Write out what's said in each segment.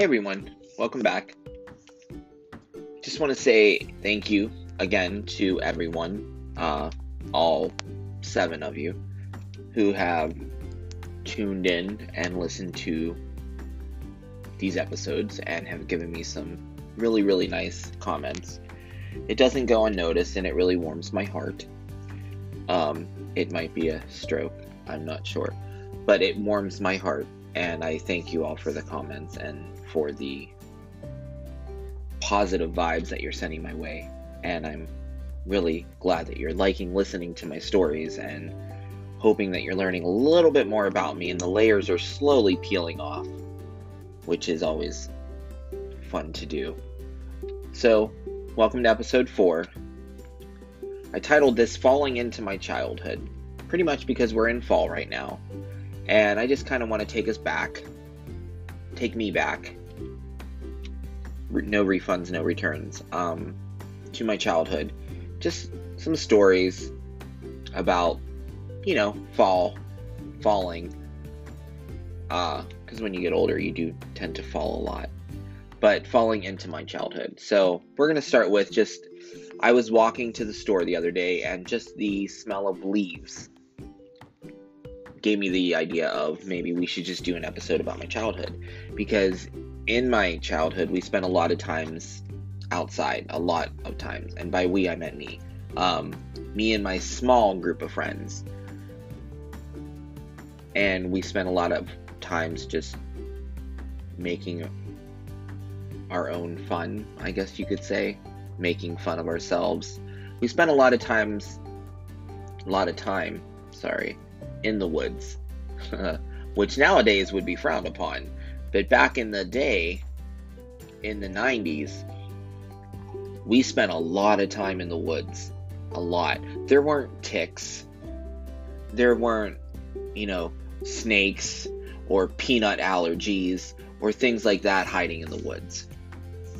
Hey everyone, welcome back. Just want to say thank you again to everyone, uh, all seven of you, who have tuned in and listened to these episodes and have given me some really, really nice comments. It doesn't go unnoticed and it really warms my heart. Um, it might be a stroke, I'm not sure, but it warms my heart and I thank you all for the comments and for the positive vibes that you're sending my way. And I'm really glad that you're liking listening to my stories and hoping that you're learning a little bit more about me and the layers are slowly peeling off, which is always fun to do. So, welcome to episode 4. I titled this Falling into My Childhood, pretty much because we're in fall right now. And I just kind of want to take us back, take me back, no refunds, no returns, um, to my childhood. Just some stories about, you know, fall, falling. Because uh, when you get older, you do tend to fall a lot. But falling into my childhood. So we're to start with just I was walking to the store the other day, and just the smell of leaves gave me the idea of maybe we should just do an episode about my childhood. Because in my childhood we spent a lot of times outside a lot of times. And by we i meant me. Um, me and my small group of friends. And we spent a lot of times just making our own fun i guess you could say. Making fun of ourselves. We spent a lot of times a lot of time sorry in the woods, which nowadays would be frowned upon. But back in the day, in the 90s, we spent a lot of time in the woods. A lot. There weren't ticks. There weren't, you know, snakes or peanut allergies or things like that hiding in the woods.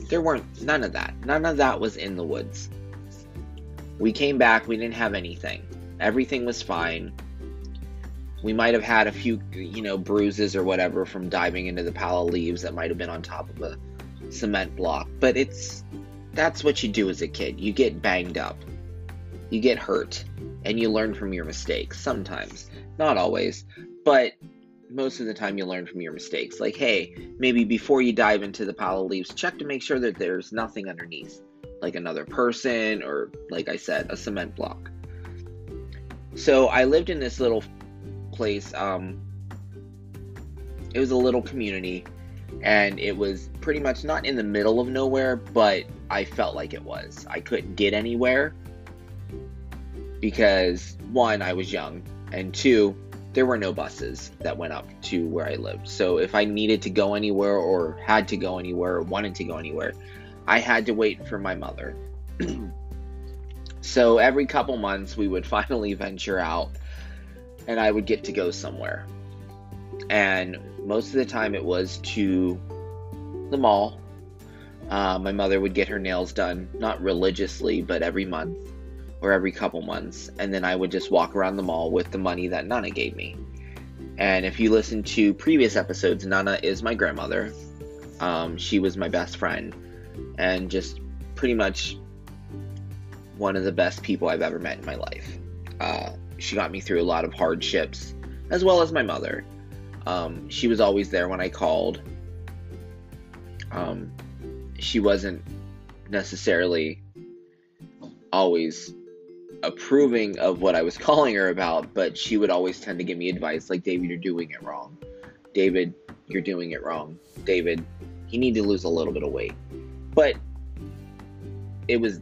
There weren't none of that. None of that was in the woods. We came back, we didn't have anything. Everything was fine. We might have had a few, you know, bruises or whatever from diving into the pile of leaves that might have been on top of a cement block. But it's that's what you do as a kid. You get banged up, you get hurt, and you learn from your mistakes. Sometimes, not always, but most of the time you learn from your mistakes. Like, hey, maybe before you dive into the pile of leaves, check to make sure that there's nothing underneath, like another person or, like I said, a cement block. So I lived in this little place. Um, it was a little community, and it was pretty much not in the middle of nowhere, but I felt like it was. I couldn't get anywhere because one, I was young, and two, there were no buses that went up to where I lived. So if I needed to go anywhere or had to go anywhere or wanted to go anywhere, I had to wait for my mother. so every couple months, we would finally venture out and I would get to go somewhere. And most of the time it was to the mall. Uh, my mother would get her nails done, not religiously, but every month or every couple months. And then I would just walk around the mall with the money that Nana gave me. And if you listen to previous episodes, Nana is my grandmother. Um, she was my best friend and just pretty much one of the best people I've ever met in my life. Uh, she got me through a lot of hardships, as well as my mother. Um, she was always there when I called. Um, she wasn't necessarily always approving of what I was calling her about, but she would always tend to give me advice like, David, you're doing it wrong. David, you're doing it wrong. David, you need to lose a little bit of weight. But it was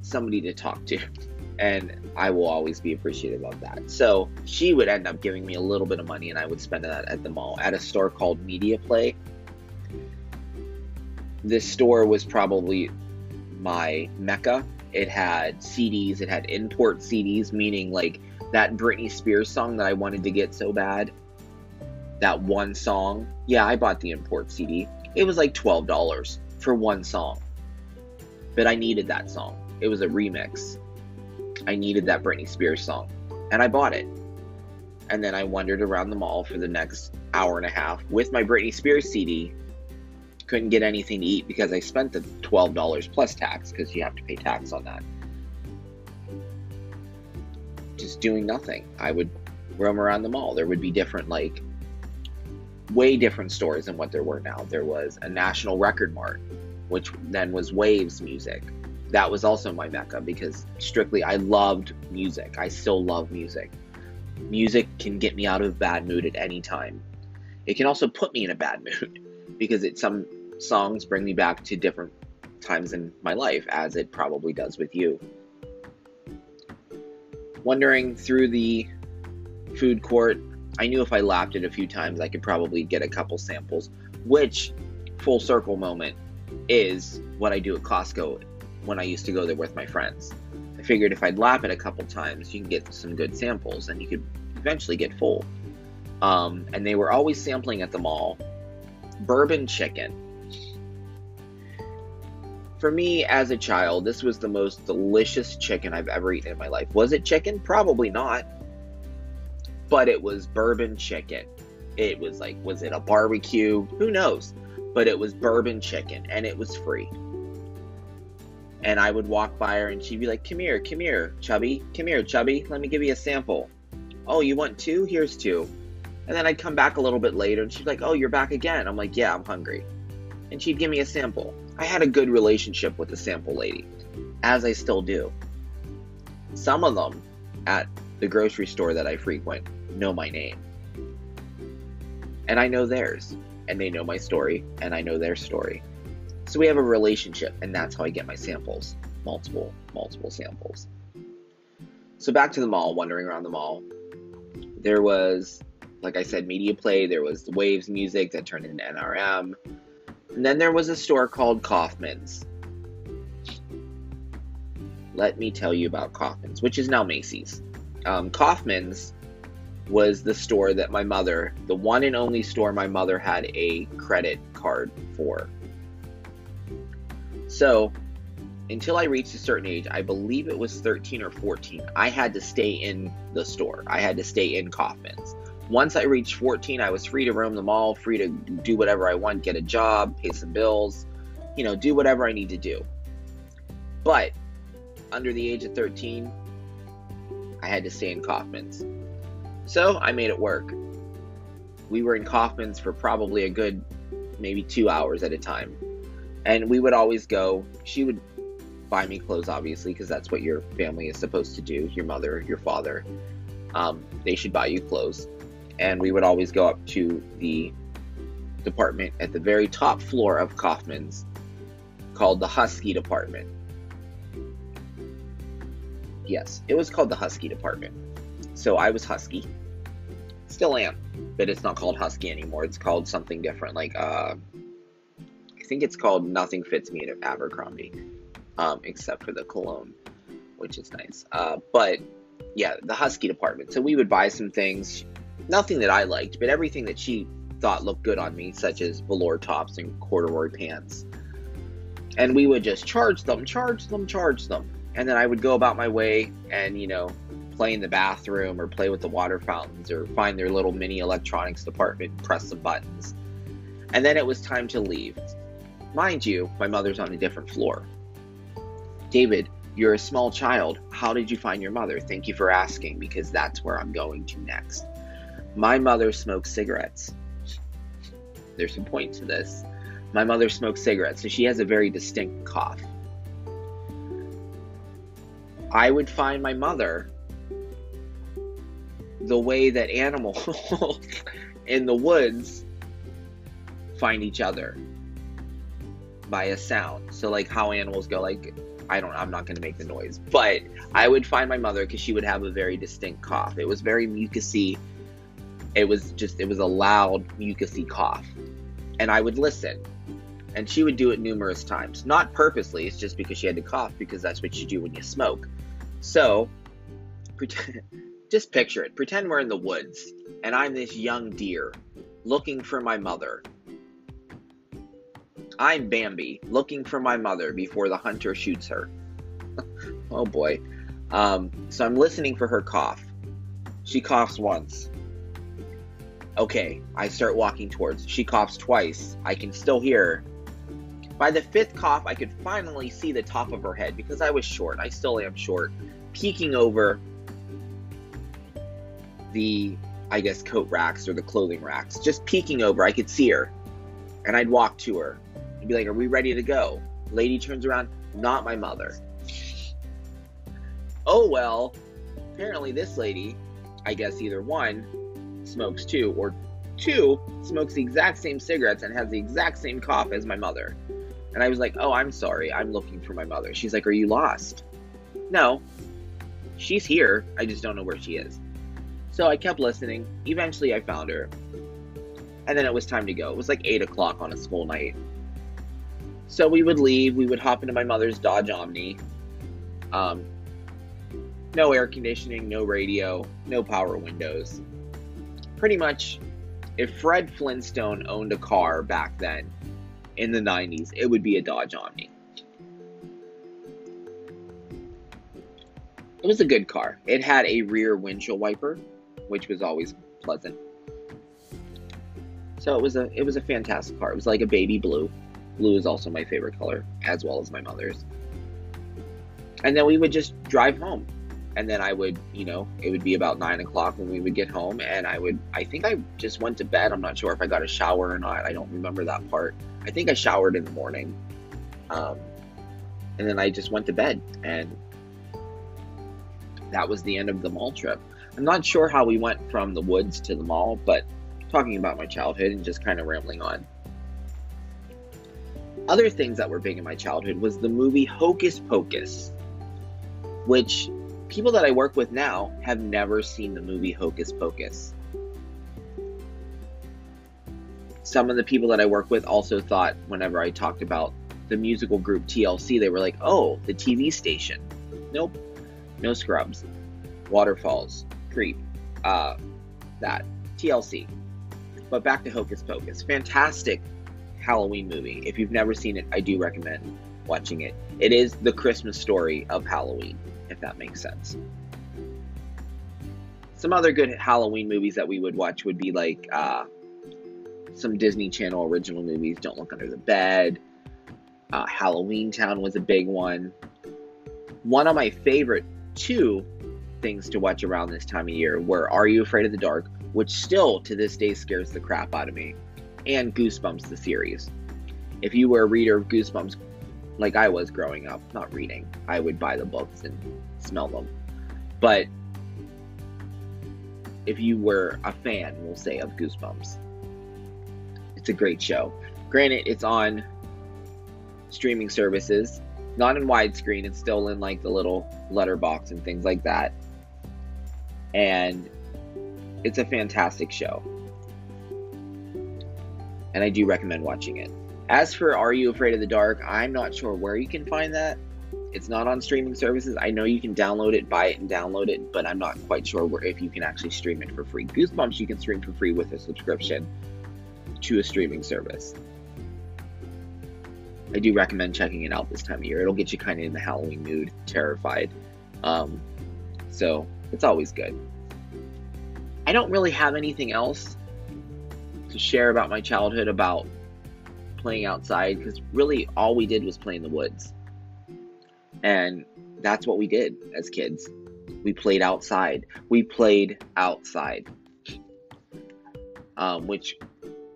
somebody to talk to. And I will always be appreciative of that. So she would end up giving me a little bit of money, and I would spend that at the mall at a store called Media Play. This store was probably my mecca. It had CDs, it had import CDs, meaning like that Britney Spears song that I wanted to get so bad. That one song. Yeah, I bought the import CD. It was like $12 for one song. But I needed that song. It was a remix I needed that Britney Spears song. And I bought it. And then I wandered around the mall for the next hour and a half with my Britney Spears CD, couldn't get anything to eat because I spent the $12 plus tax because you have to pay tax on that. Just doing nothing. I would roam around the mall. There would be different, like, way different stores than what there were now. There was a National Record Mart, which then was Waves Music. That was also my mecca because strictly I loved music. I still love music. Music can get me out of a bad mood at any time. It can also put me in a bad mood because it some songs bring me back to different times in my life as it probably does with you. Wandering through the food court, I knew if I lapped it a few times I could probably get a couple samples, which full circle moment is what I do at Costco when I used to go there with my friends. I figured if I'd lap it a couple times, you can get some good samples and you could eventually get full. Um, and they were always sampling at the mall bourbon chicken. For me as a child, this was the most delicious chicken I've ever eaten in my life. Was it chicken? Probably not. But it was bourbon chicken. It was like, was it a barbecue? Who knows? But it was bourbon chicken and it was free. And I would walk by her and she'd be like, Come here, come here, chubby. Come here, chubby. Let me give you a sample. Oh, you want two? Here's two. And then I'd come back a little bit later and she'd be like, Oh, you're back again. I'm like, Yeah, I'm hungry. And she'd give me a sample. I had a good relationship with the sample lady, as I still do. Some of them at the grocery store that I frequent know my name. And I know theirs. And they know my story, and I know their story. So we have a relationship, and that's how I get my samples multiple, multiple samples. So back to the mall, wandering around the mall. There was, like I said, Media Play, there was the Waves music that turned into NRM. And then there was a store called Kaufmann's. Let me tell you about Kaufmann's, which is now Macy's. Um, Kaufmann's was the store that my mother, the one and only store my mother had a credit card for. So, until I reached a certain age, I believe it was 13 or 14, I had to stay in the store. I had to stay in Kaufmann's. Once I reached 14, I was free to roam the mall, free to do whatever I want, get a job, pay some bills, you know, do whatever I need to do. But under the age of 13, I had to stay in Kaufmann's. So I made it work. We were in Kaufmann's for probably a good maybe two hours at a time. And we would always go. She would buy me clothes, obviously, because that's what your family is supposed to do your mother, your father. Um, they should buy you clothes. And we would always go up to the department at the very top floor of Kaufmann's called the Husky Department. Yes, it was called the Husky Department. So I was Husky. Still am, but it's not called Husky anymore. It's called something different. Like, uh, I think it's called Nothing Fits Me at Abercrombie, um, except for the cologne, which is nice. Uh, but yeah, the Husky department. So we would buy some things, nothing that I liked, but everything that she thought looked good on me, such as velour tops and corduroy pants. And we would just charge them, charge them, charge them. And then I would go about my way and, you know, play in the bathroom or play with the water fountains or find their little mini electronics department, press some buttons. And then it was time to leave. Mind you, my mother's on a different floor. David, you're a small child. How did you find your mother? Thank you for asking, because that's where I'm going to next. My mother smokes cigarettes. There's a point to this. My mother smokes cigarettes, so she has a very distinct cough. I would find my mother the way that animals in the woods find each other by a sound. So like how animals go like I don't I'm not going to make the noise, but I would find my mother cuz she would have a very distinct cough. It was very mucusy. It was just it was a loud mucusy cough. And I would listen. And she would do it numerous times. Not purposely, it's just because she had to cough because that's what you do when you smoke. So, pretend just picture it. Pretend we're in the woods and I'm this young deer looking for my mother. I'm Bambi looking for my mother before the hunter shoots her. oh boy. Um, so I'm listening for her cough. She coughs once. Okay, I start walking towards. She coughs twice. I can still hear her. By the fifth cough, I could finally see the top of her head because I was short. I still am short, peeking over the, I guess, coat racks or the clothing racks. Just peeking over, I could see her. And I'd walk to her and be like, Are we ready to go? Lady turns around, not my mother. Oh well, apparently this lady, I guess either one, smokes too, or two, smokes the exact same cigarettes and has the exact same cough as my mother. And I was like, Oh, I'm sorry, I'm looking for my mother. She's like, Are you lost? No. She's here, I just don't know where she is. So I kept listening. Eventually, I found her. And then it was time to go. It was like 8 o'clock on a school night. So we would leave. We would hop into my mother's Dodge Omni. Um, no air conditioning, no radio, no power windows. Pretty much, if Fred Flintstone owned a car back then in the 90s, it would be a Dodge Omni. It was a good car. It had a rear windshield wiper, which was always pleasant. So it was a it was a fantastic car. It was like a baby blue. Blue is also my favorite color, as well as my mother's. And then we would just drive home. And then I would, you know, it would be about nine o'clock when we would get home, and I would, I think I just went to bed. I'm not sure if I got a shower or not. I don't remember that part. I think I showered in the morning. Um, and then I just went to bed, and that was the end of the mall trip. I'm not sure how we went from the woods to the mall, but talking about my childhood and just kind of rambling on. Other things that were big in my childhood was the movie Hocus Pocus, which people that I work with now have never seen the movie Hocus Pocus. Some of the people that I work with also thought whenever I talked about the musical group TLC, they were like, oh, the TV station. Nope. No scrubs. Waterfalls. Creep. Uh, that. TLC. But back to Hocus Pocus. Fantastic Halloween movie. If you've never seen it, I do recommend watching it. It is the Christmas story of Halloween, if that makes sense. Some other good Halloween movies that we would watch would be like uh, some Disney Channel original movies. Don't Look Under the Bed. Uh, Halloween Town was a big one. One of my favorite two things to watch around this time of year were Are You Afraid of the Dark, which still to this day scares the crap out of me and Goosebumps the series. If you were a reader of Goosebumps like I was growing up, not reading, I would buy the books and smell them. But if you were a fan, we'll say, of Goosebumps, it's a great show. Granted, it's on streaming services, not in widescreen, it's still in like the little letterbox and things like that. And it's a fantastic show and I do recommend watching it. As for Are You Afraid of the Dark, I'm not sure where you can find that. It's not on streaming services. I know you can download it, buy it, and download it, but I'm not quite sure where if you can actually stream it for free. Goosebumps you can stream for free with a subscription to a streaming service. I do recommend checking it out this time of year. It'll get you kind of in the Halloween mood, terrified. Um, so it's always good. I don't really have anything else to share about my childhood about playing outside because really all we did was play in the woods. And that's what we did as kids. We played outside. We played outside. Um, which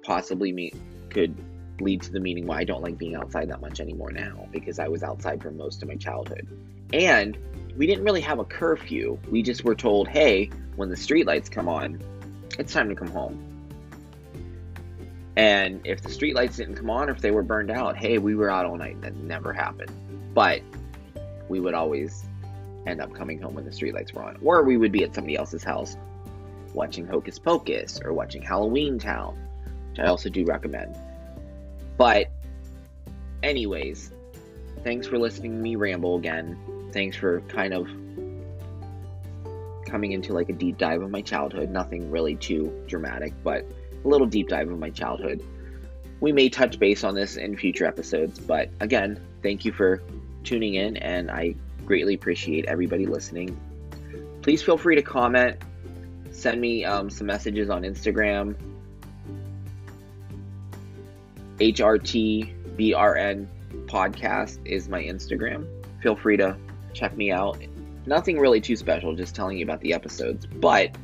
possibly me could lead to the meaning why I don't like being outside that much anymore now because I was outside for most of my childhood. And we didn't really have a curfew. We just were told, hey, when the streetlights come on, it's time to come home. And if the streetlights didn't come on, or if they were burned out, hey, we were out all night. That never happened. But we would always end up coming home when the streetlights were on. Or we would be at somebody else's house watching Hocus Pocus or watching Halloween Town, which I also do recommend. But, anyways, thanks for listening to me ramble again. Thanks for kind of coming into like a deep dive of my childhood. Nothing really too dramatic, but little deep dive of my childhood. We may touch base on this in future episodes, but again, thank you for tuning in, and I greatly appreciate everybody listening. Please feel free to comment, send me um, some messages on Instagram, HRTBRN podcast is my Instagram. Feel free to check me out. Nothing really too special, just telling you about the episodes, but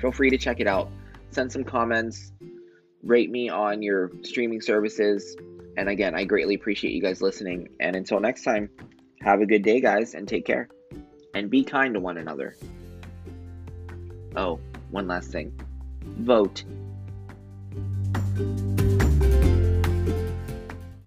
feel free to check it out. Send some comments, rate me on your streaming services. And again, I greatly appreciate you guys listening. And until next time, have a good day, guys, and take care. And be kind to one another. Oh, one last thing vote.